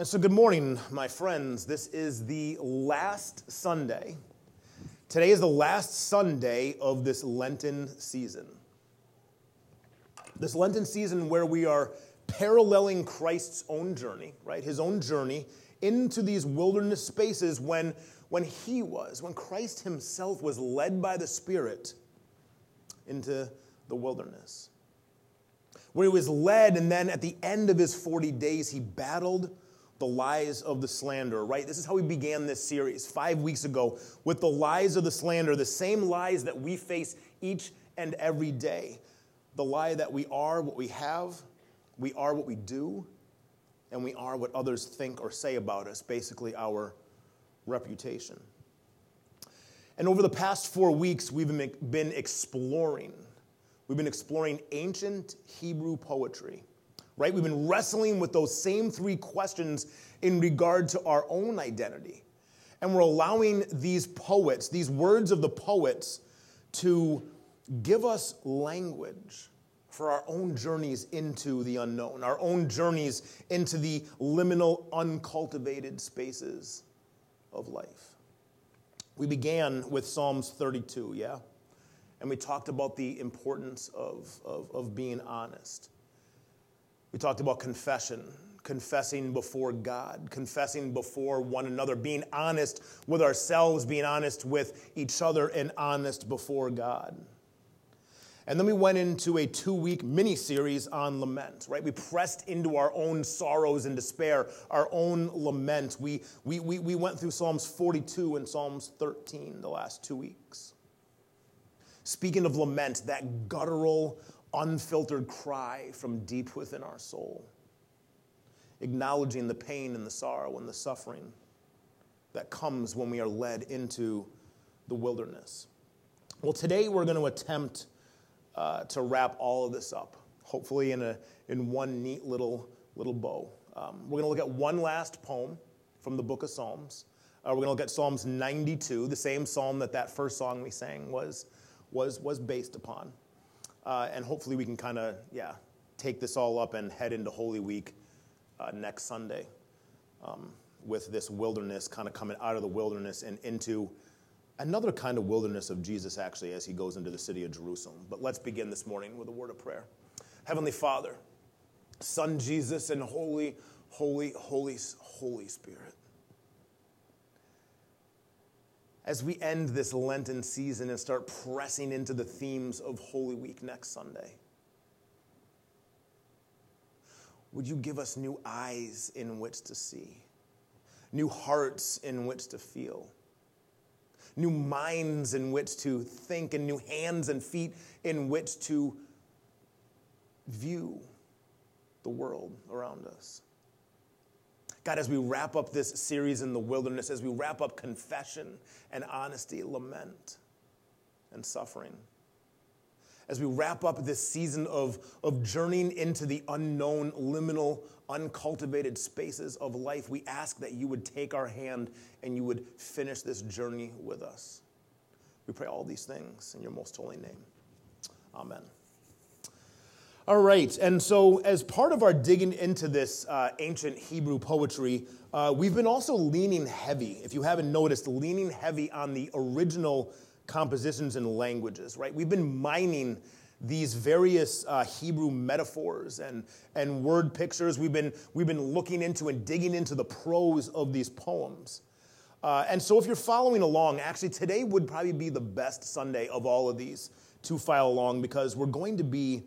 And so, good morning, my friends. This is the last Sunday. Today is the last Sunday of this Lenten season. This Lenten season where we are paralleling Christ's own journey, right? His own journey into these wilderness spaces when, when he was, when Christ himself was led by the Spirit into the wilderness. Where he was led, and then at the end of his 40 days, he battled the lies of the slander, right? This is how we began this series five weeks ago with the lies of the slander, the same lies that we face each and every day. The lie that we are what we have, we are what we do, and we are what others think or say about us, basically, our reputation. And over the past four weeks, we've been exploring. We've been exploring ancient Hebrew poetry right? We've been wrestling with those same three questions in regard to our own identity. And we're allowing these poets, these words of the poets, to give us language for our own journeys into the unknown, our own journeys into the liminal, uncultivated spaces of life. We began with Psalms 32, yeah? And we talked about the importance of, of, of being honest. We talked about confession, confessing before God, confessing before one another, being honest with ourselves, being honest with each other, and honest before God. And then we went into a two week mini series on lament, right? We pressed into our own sorrows and despair, our own lament. We, we, we, we went through Psalms 42 and Psalms 13 the last two weeks. Speaking of lament, that guttural, unfiltered cry from deep within our soul, acknowledging the pain and the sorrow and the suffering that comes when we are led into the wilderness. Well, today we're going to attempt uh, to wrap all of this up, hopefully in, a, in one neat little, little bow. Um, we're going to look at one last poem from the book of Psalms. Uh, we're going to look at Psalms 92, the same psalm that that first song we sang was, was, was based upon. Uh, and hopefully we can kind of, yeah, take this all up and head into Holy Week uh, next Sunday um, with this wilderness kind of coming out of the wilderness and into another kind of wilderness of Jesus, actually, as he goes into the city of Jerusalem. But let's begin this morning with a word of prayer. Heavenly Father, Son Jesus, and Holy, Holy, Holy, Holy Spirit. As we end this Lenten season and start pressing into the themes of Holy Week next Sunday? Would you give us new eyes in which to see, new hearts in which to feel, new minds in which to think, and new hands and feet in which to view the world around us? God, as we wrap up this series in the wilderness, as we wrap up confession and honesty, lament and suffering, as we wrap up this season of, of journeying into the unknown, liminal, uncultivated spaces of life, we ask that you would take our hand and you would finish this journey with us. We pray all these things in your most holy name. Amen. All right, and so as part of our digging into this uh, ancient Hebrew poetry, uh, we've been also leaning heavy, if you haven't noticed, leaning heavy on the original compositions and languages, right? We've been mining these various uh, Hebrew metaphors and, and word pictures. We've been, we've been looking into and digging into the prose of these poems. Uh, and so, if you're following along, actually, today would probably be the best Sunday of all of these to file along because we're going to be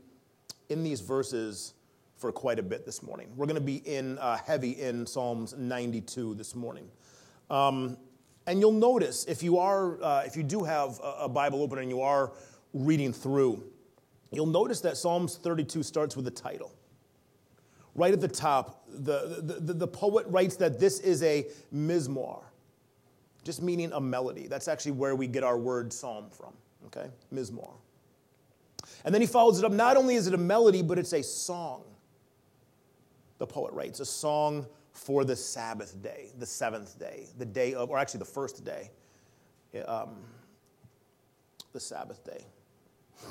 in these verses for quite a bit this morning. We're going to be in uh, heavy in Psalms 92 this morning. Um, and you'll notice if you are, uh, if you do have a, Bible open and you are reading through, you'll notice that Psalms 32 starts with a title. Right at the top, the, the, the, the poet writes that this is a mizmor, just meaning a melody. That's actually where we get our word psalm from, okay? Mizmor. And then he follows it up. Not only is it a melody, but it's a song. The poet writes a song for the Sabbath day, the seventh day, the day of, or actually the first day, um, the Sabbath day.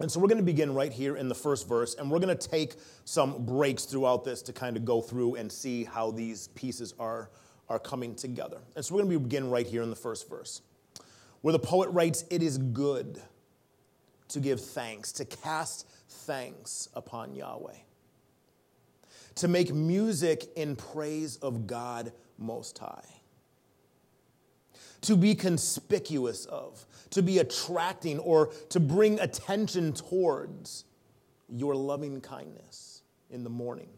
And so we're going to begin right here in the first verse, and we're going to take some breaks throughout this to kind of go through and see how these pieces are, are coming together. And so we're going to begin right here in the first verse, where the poet writes, It is good to give thanks, to cast thanks upon Yahweh, to make music in praise of God Most High to be conspicuous of, to be attracting, or to bring attention towards your loving kindness in the morning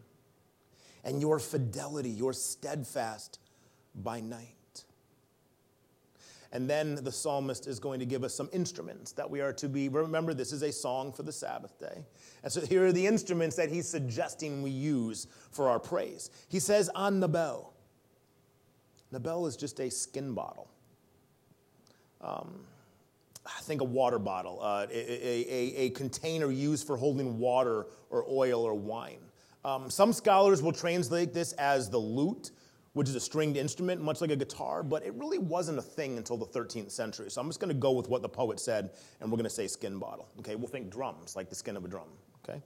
and your fidelity, your steadfast by night. And then the psalmist is going to give us some instruments that we are to be. Remember, this is a song for the Sabbath day. And so here are the instruments that he's suggesting we use for our praise. He says, on the bell. The bell is just a skin bottle um, I think a water bottle, uh, a, a, a, container used for holding water or oil or wine. Um, some scholars will translate this as the lute, which is a stringed instrument, much like a guitar, but it really wasn't a thing until the 13th century. So I'm just going to go with what the poet said, and we're going to say skin bottle. Okay, we'll think drums, like the skin of a drum. Okay?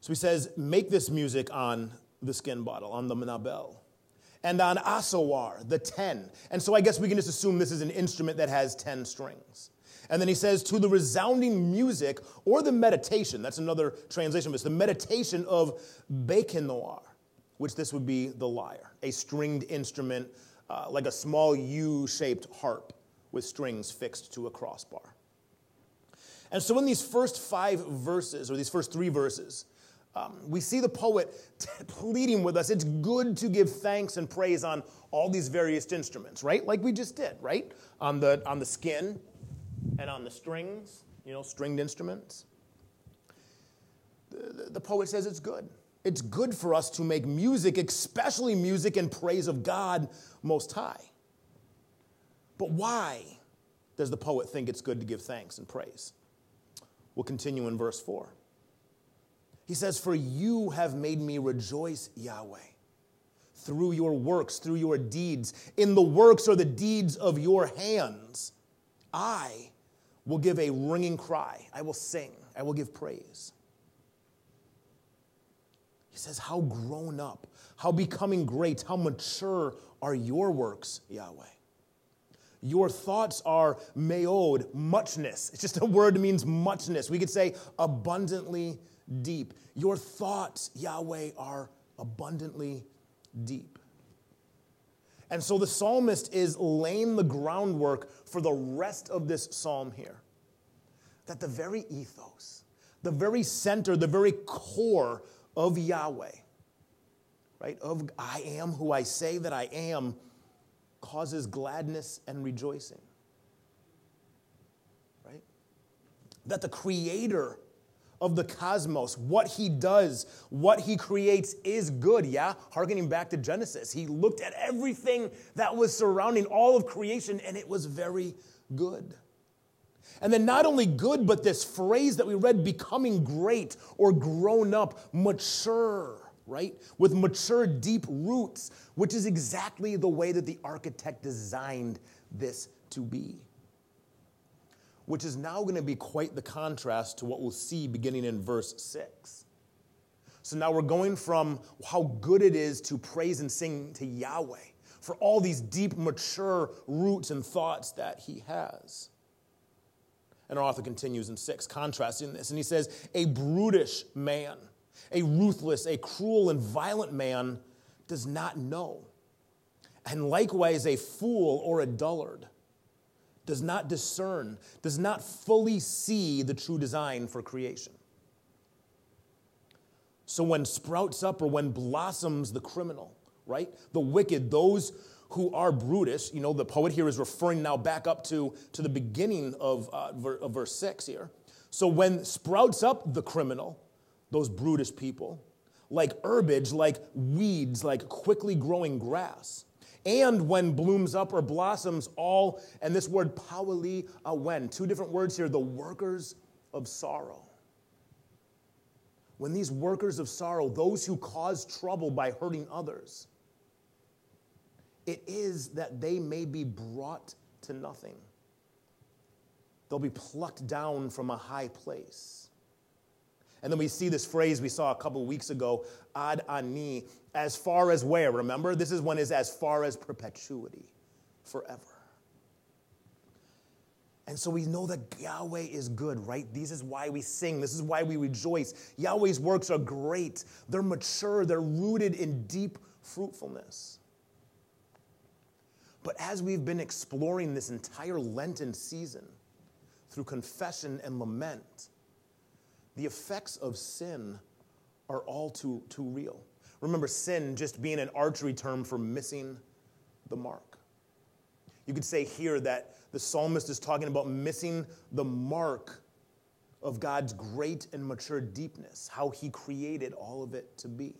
So he says, make this music on the skin bottle, on the manabel and on Asawar, the 10. And so I guess we can just assume this is an instrument that has 10 strings. And then he says, to the resounding music or the meditation, that's another translation of this, the meditation of Bekenoir, which this would be the lyre, a stringed instrument uh, like a small U shaped harp with strings fixed to a crossbar. And so in these first five verses, or these first three verses, um, we see the poet t- pleading with us. It's good to give thanks and praise on all these various instruments, right? Like we just did, right? On the, on the skin and on the strings, you know, stringed instruments. The, the, the poet says it's good. It's good for us to make music, especially music in praise of God Most High. But why does the poet think it's good to give thanks and praise? We'll continue in verse 4. He says, For you have made me rejoice, Yahweh, through your works, through your deeds. In the works or the deeds of your hands, I will give a ringing cry. I will sing. I will give praise. He says, How grown up, how becoming great, how mature are your works, Yahweh. Your thoughts are meod, muchness. It's just a word that means muchness. We could say abundantly deep. Your thoughts, Yahweh, are abundantly deep. And so the psalmist is laying the groundwork for the rest of this psalm here. That the very ethos, the very center, the very core of Yahweh, right, of I am who I say that I am, causes gladness and rejoicing. Right? That the creator of the cosmos, what he does, what he creates is good, yeah? Harkening back to Genesis, he looked at everything that was surrounding all of creation and it was very good. And then not only good, but this phrase that we read, becoming great or grown up, mature, right? With mature, deep roots, which is exactly the way that the architect designed this to be which is now going to be quite the contrast to what we'll see beginning in verse 6. So now we're going from how good it is to praise and sing to Yahweh for all these deep, mature roots and thoughts that he has. And our author continues in 6, contrasting this, and he says, A brutish man, a ruthless, a cruel, and violent man does not know. And likewise, a fool or a dullard does not discern, does not fully see the true design for creation. So when sprouts up or when blossoms the criminal, right? The wicked, those who are brutish, you know, the poet here is referring now back up to, to the beginning of, uh, ver, of verse 6 here. So when sprouts up the criminal, those brutish people, like herbage, like weeds, like quickly growing grass, and when blooms up or blossoms, all, and this word pawali awen, two different words here, the workers of sorrow. When these workers of sorrow, those who cause trouble by hurting others, it is that they may be brought to nothing. they'll be plucked down from a high place. And then we see this phrase we saw a couple weeks ago, ad ani, as far as where? Remember, this is one is as far as perpetuity, forever. And so we know that Yahweh is good, right? This is why we sing. This is why we rejoice. Yahweh's works are great. They're mature. They're rooted in deep fruitfulness. But as we've been exploring this entire Lenten season through confession and lament, the effects of sin are all too, too real. Remember, sin just being an archery term for missing the mark. You could say here that the psalmist is talking about missing the mark of God's great and mature deepness, how he created all of it to be.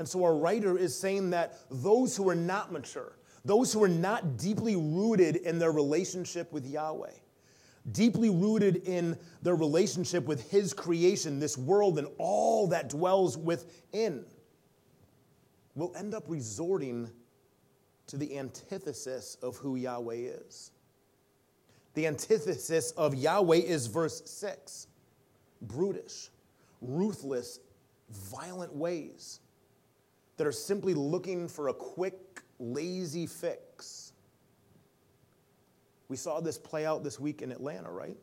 And so our writer is saying that those who are not mature, those who are not deeply rooted in their relationship with Yahweh, deeply rooted in their relationship with His creation, this world, and all that dwells within, will end up resorting to the antithesis of who Yahweh is. The antithesis of Yahweh is verse 6 brutish, ruthless, violent ways that are simply looking for a quick, lazy fix. We saw this play out this week in Atlanta, right?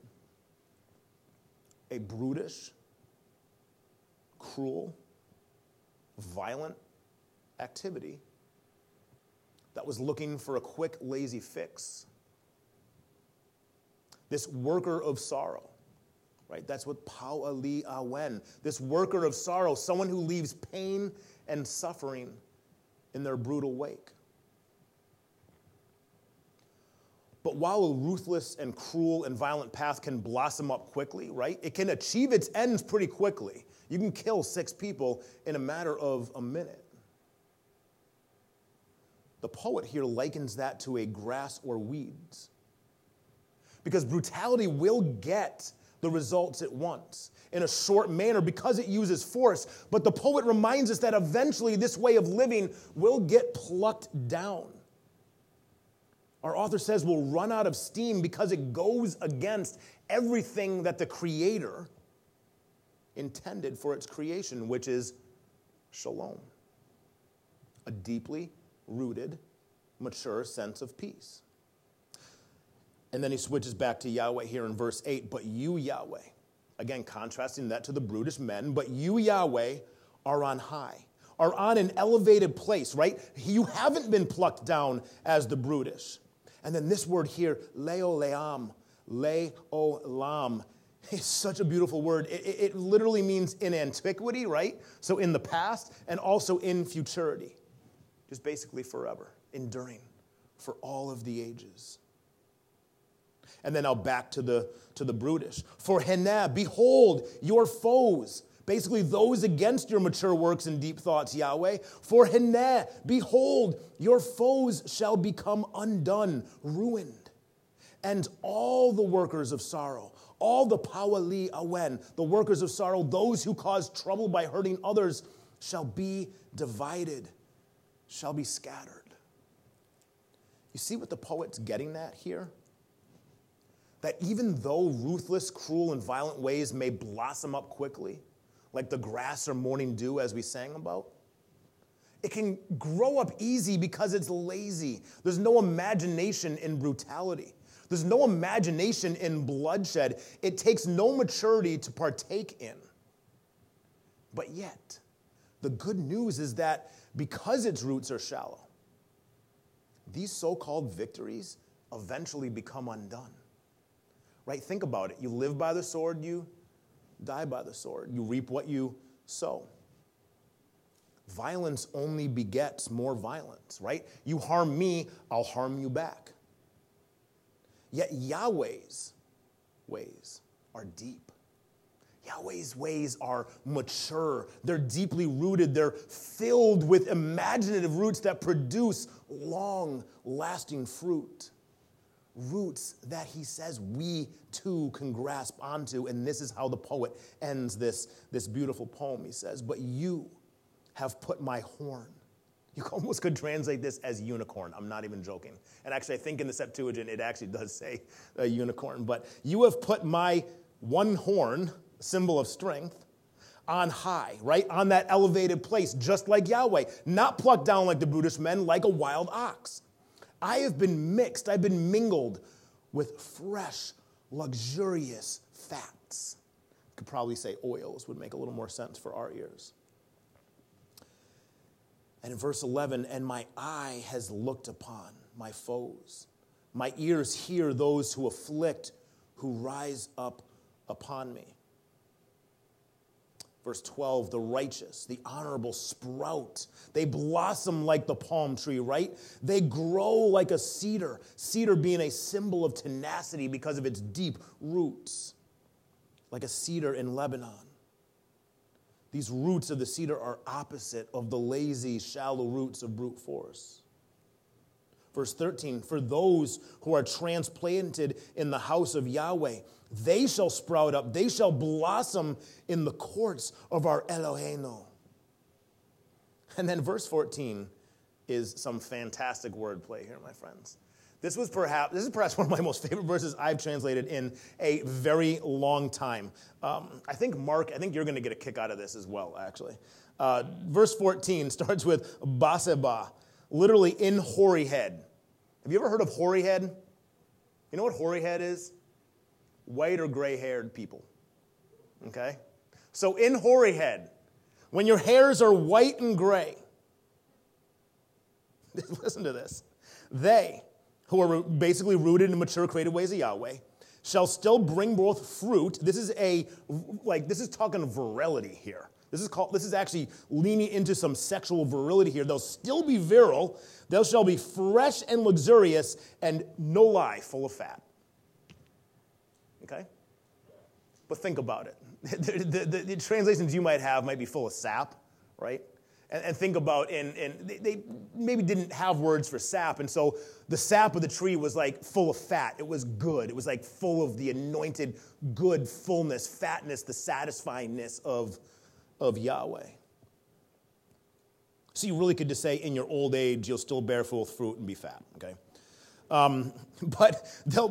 A brutish, cruel, violent activity that was looking for a quick, lazy fix. This worker of sorrow, right? That's what Pa'ali Awen, this worker of sorrow, someone who leaves pain and suffering in their brutal wake. But while a ruthless and cruel and violent path can blossom up quickly, right? It can achieve its ends pretty quickly. You can kill six people in a matter of a minute. The poet here likens that to a grass or weeds. Because brutality will get the results it wants in a short manner because it uses force. But the poet reminds us that eventually this way of living will get plucked down. Our author says we'll run out of steam because it goes against everything that the Creator intended for its creation, which is shalom, a deeply rooted, mature sense of peace. And then he switches back to Yahweh here in verse 8. But you, Yahweh, again, contrasting that to the brutish men, but you, Yahweh, are on high, are on an elevated place, right? You haven't been plucked down as the brutish. And then this word here, leolam, leolam, is such a beautiful word. It, it, literally means in antiquity, right? So in the past, and also in futurity. Just basically forever, enduring for all of the ages. And then now back to the, to the brutish. For Henah, behold your foes, basically those against your mature works and deep thoughts, Yahweh. For Henah, behold, your foes shall become undone, ruined. And all the workers of sorrow, all the Pawali Awen, the workers of sorrow, those who cause trouble by hurting others, shall be divided, shall be scattered. You see what the poet's getting at here? That even though ruthless, cruel, and violent ways may blossom up quickly, like the grass or morning dew as we sang about, it can grow up easy because it's lazy. There's no imagination in brutality. There's no imagination in bloodshed. It takes no maturity to partake in. But yet, the good news is that because its roots are shallow, these so called victories eventually become undone. Right? Think about it. You live by the sword, you die by the sword. You reap what you sow. Violence only begets more violence, right? You harm me, I'll harm you back. Yet Yahweh's ways are deep. Yahweh's ways are mature. They're deeply rooted. They're filled with imaginative roots that produce long lasting fruit roots that he says we too can grasp onto. And this is how the poet ends this, this beautiful poem. He says, But you have put my horn. You almost could translate this as unicorn. I'm not even joking. And actually, I think in the Septuagint, it actually does say a unicorn. But you have put my one horn, symbol of strength, on high, right? On that elevated place, just like Yahweh. Not plucked down like the brutish men, like a wild ox. I have been mixed, I've been mingled with fresh, luxurious fats. Could probably say oils would make a little more sense for our ears. And in verse 11, and my eye has looked upon my foes. My ears hear those who afflict, who rise up upon me. Verse 12, the righteous, the honorable sprout. They blossom like the palm tree, right? They grow like a cedar, cedar being a symbol of tenacity because of its deep roots, like a cedar in Lebanon. These roots of the cedar are opposite of the lazy, shallow roots of brute force. Verse 13, for those who are transplanted in the house of Yahweh, they shall sprout up, they shall blossom in the courts of our Eloheinu. And then verse 14 is some fantastic wordplay here, my friends. This was perhaps this is perhaps one of my most favorite verses I've translated in a very long time. Um, I think Mark, I think you're going to get a kick out of this as well. Actually, uh, verse 14 starts with baseba, literally in hoary head. Have you ever heard of hoary head? You know what hoary head is? White or gray haired people. Okay? So in hoary head, when your hairs are white and gray, listen to this. They, who are basically rooted in mature creative ways of Yahweh, shall still bring forth fruit. This is a, like, this is talking virility here. This is called, this is actually leaning into some sexual virility here. They'll still be virile. They shall be fresh and luxurious and no lie, full of fat okay? But think about it. the, the, the, translations you might have might be full of sap, right? And, and think about, and, and they, they, maybe didn't have words for sap, and so the sap of the tree was like full of fat. It was good. It was like full of the anointed good fullness, fatness, the satisfyingness of, of Yahweh. So you really could just say, in your old age, you'll still bear full fruit and be fat, okay? Um, but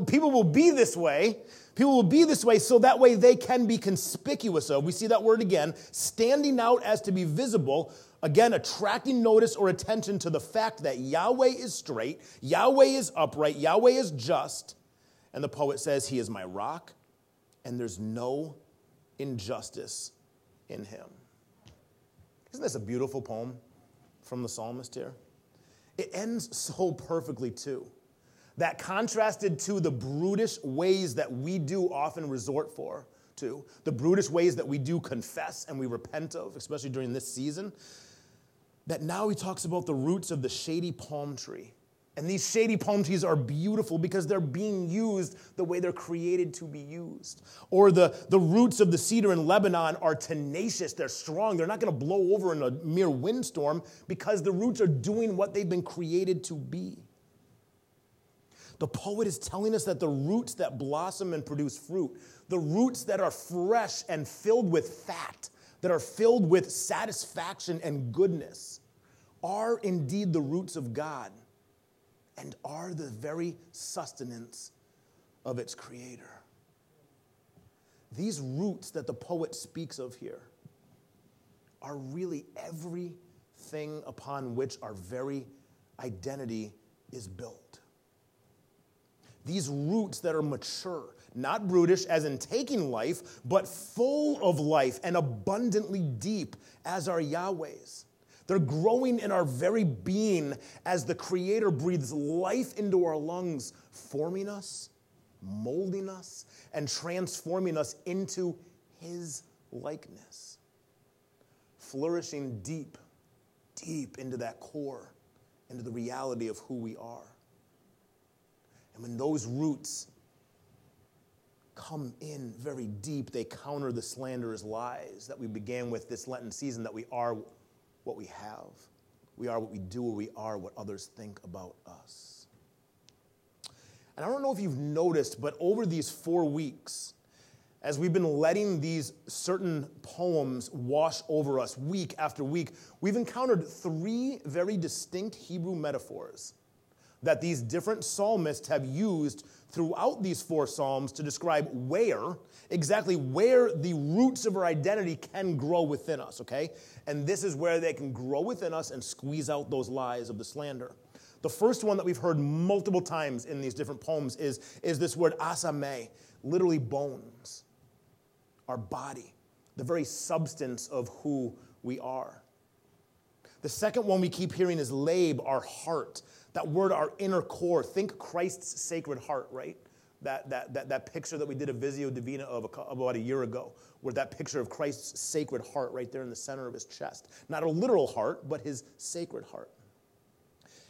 people will be this way. People will be this way so that way they can be conspicuous of. We see that word again, standing out as to be visible. Again, attracting notice or attention to the fact that Yahweh is straight, Yahweh is upright, Yahweh is just. And the poet says, He is my rock, and there's no injustice in him. Isn't this a beautiful poem from the psalmist here? It ends so perfectly, too that contrasted to the brutish ways that we do often resort for to the brutish ways that we do confess and we repent of especially during this season that now he talks about the roots of the shady palm tree and these shady palm trees are beautiful because they're being used the way they're created to be used. Or the, the roots of the cedar in Lebanon are tenacious, they're strong, they're not to blow over in a mere windstorm because the roots are doing what they've been created to be. The poet is telling us that the roots that blossom and produce fruit, the roots that are fresh and filled with fat, that are filled with satisfaction and goodness, are indeed the roots of God and are the very sustenance of its creator. These roots that the poet speaks of here are really everything upon which our very identity is built these roots that are mature, not brutish as in taking life, but full of life and abundantly deep as are Yahweh's. They're growing in our very being as the Creator breathes life into our lungs, forming us, molding us, and transforming us into His likeness. Flourishing deep, deep into that core, into the reality of who we are. And when those roots come in very deep, they counter the slanderous lies that we began with this Lenten season that we are what we have. We are what we do, or we are what others think about us. And I don't know if you've noticed, but over these four weeks, as we've been letting these certain poems wash over us week after week, we've encountered three very distinct Hebrew metaphors that these different psalmists have used throughout these four psalms to describe where, exactly where the roots of our identity can grow within us, okay? And this is where they can grow within us and squeeze out those lies of the slander. The first one that we've heard multiple times in these different poems is, is this word asame, literally bones, our body, the very substance of who we are. The second one we keep hearing is lab, our heart, that word, our inner core. Think Christ's sacred heart, right? That, that, that, that picture that we did a Visio Divina of a, about a year ago, where that picture of Christ's sacred heart right there in the center of his chest. Not a literal heart, but his sacred heart.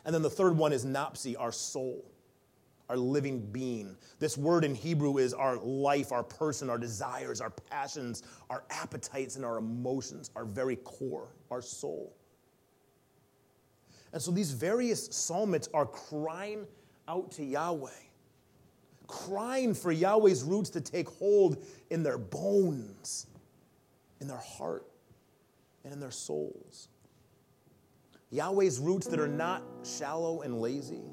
And then the third one is napsi, our soul, our living being. This word in Hebrew is our life, our person, our desires, our passions, our appetites, and our emotions, our very core, our soul. And so these various psalmists are crying out to Yahweh, crying for Yahweh's roots to take hold in their bones, in their heart, and in their souls. Yahweh's roots that are not shallow and lazy.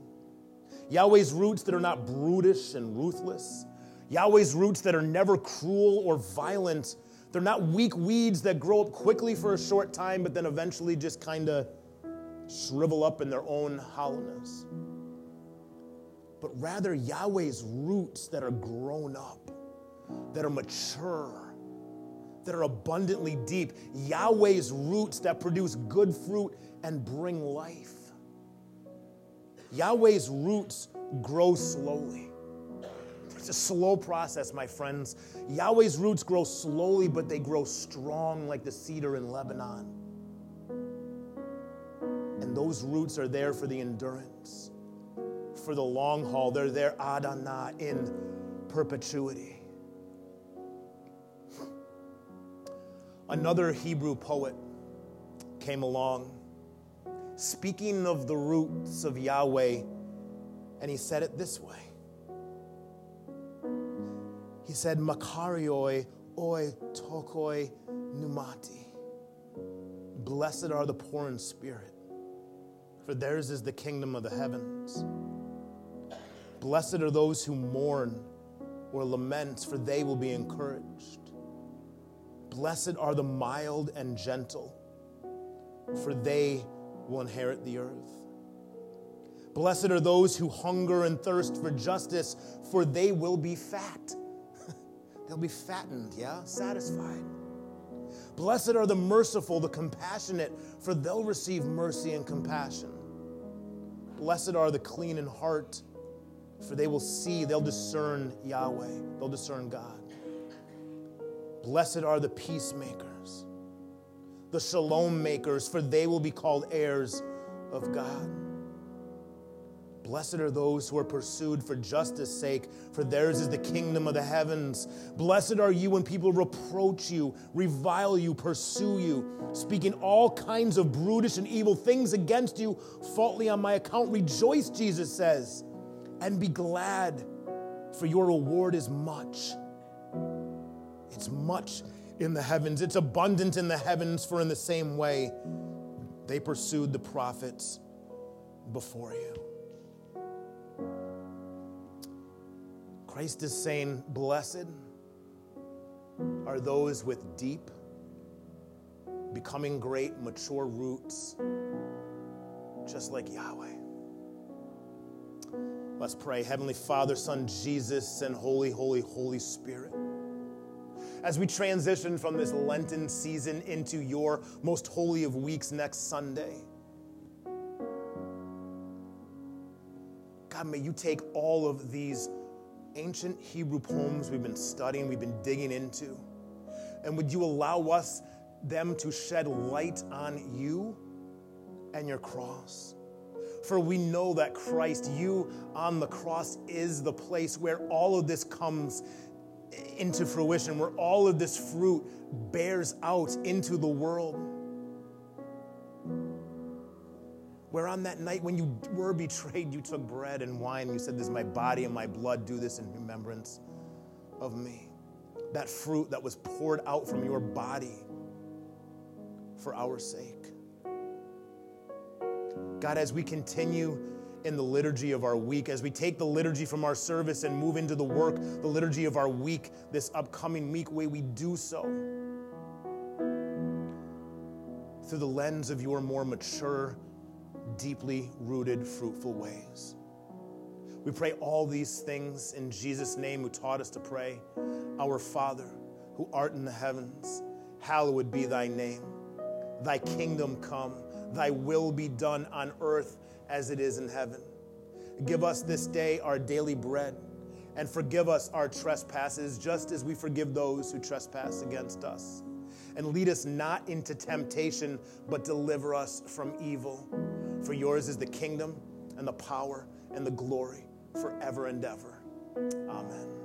Yahweh's roots that are not brutish and ruthless. Yahweh's roots that are never cruel or violent. They're not weak weeds that grow up quickly for a short time, but then eventually just kind of shrivel up in their own hollowness, but rather Yahweh's roots that are grown up, that are mature, that are abundantly deep, Yahweh's roots that produce good fruit and bring life. Yahweh's roots grow slowly. It's a slow process, my friends. Yahweh's roots grow slowly, but they grow strong like the cedar in Lebanon those roots are there for the endurance, for the long haul. They're there, ad ani, in perpetuity. Another Hebrew poet came along speaking of the roots of Yahweh, and he said it this way. He said, Makarioi oi tokoi numati. Blessed are the poor in spirit for theirs is the kingdom of the heavens. Blessed are those who mourn or lament, for they will be encouraged. Blessed are the mild and gentle, for they will inherit the earth. Blessed are those who hunger and thirst for justice, for they will be fat. They'll be fattened, yeah? Satisfied. Blessed are the merciful, the compassionate, for they'll receive mercy and compassion. Blessed are the clean in heart, for they will see, they'll discern Yahweh, they'll discern God. Blessed are the peacemakers, the shalom makers, for they will be called heirs of God. Blessed are those who are pursued for justice' sake, for theirs is the kingdom of the heavens. Blessed are you when people reproach you, revile you, pursue you, speaking all kinds of brutish and evil things against you, falsely on my account. Rejoice, Jesus says, and be glad, for your reward is much. It's much in the heavens, it's abundant in the heavens, for in the same way they pursued the prophets before you. Christ is saying, Blessed are those with deep, becoming great, mature roots, just like Yahweh. Let's pray. Heavenly Father, Son, Jesus, and Holy, Holy, Holy Spirit. As we transition from this Lenten season into your most holy of weeks next Sunday, God, may you take all of these ancient Hebrew poems we've been studying, we've been digging into? And would you allow us, them, to shed light on you and your cross? For we know that Christ, you on the cross, is the place where all of this comes into fruition, where all of this fruit bears out into the world. Where on that night when you were betrayed, you took bread and wine and you said, This is my body and my blood, do this in remembrance of me. that fruit that was poured out from your body for our sake. God, as we continue in the liturgy of our week, as we take the liturgy from our service and move into the work, the liturgy of our week, this upcoming week, way we do so through the lens of your more mature, deeply rooted, fruitful ways. We pray all these things in Jesus' name, who taught us to pray. Our Father, who art in the heavens, hallowed be thy name. Thy kingdom come, thy will be done on earth as it is in heaven. Give us this day our daily bread, and forgive us our trespasses, just as we forgive those who trespass against us. And lead us not into temptation, but deliver us from evil. For yours is the kingdom, and the power, and the glory forever and ever. Amen.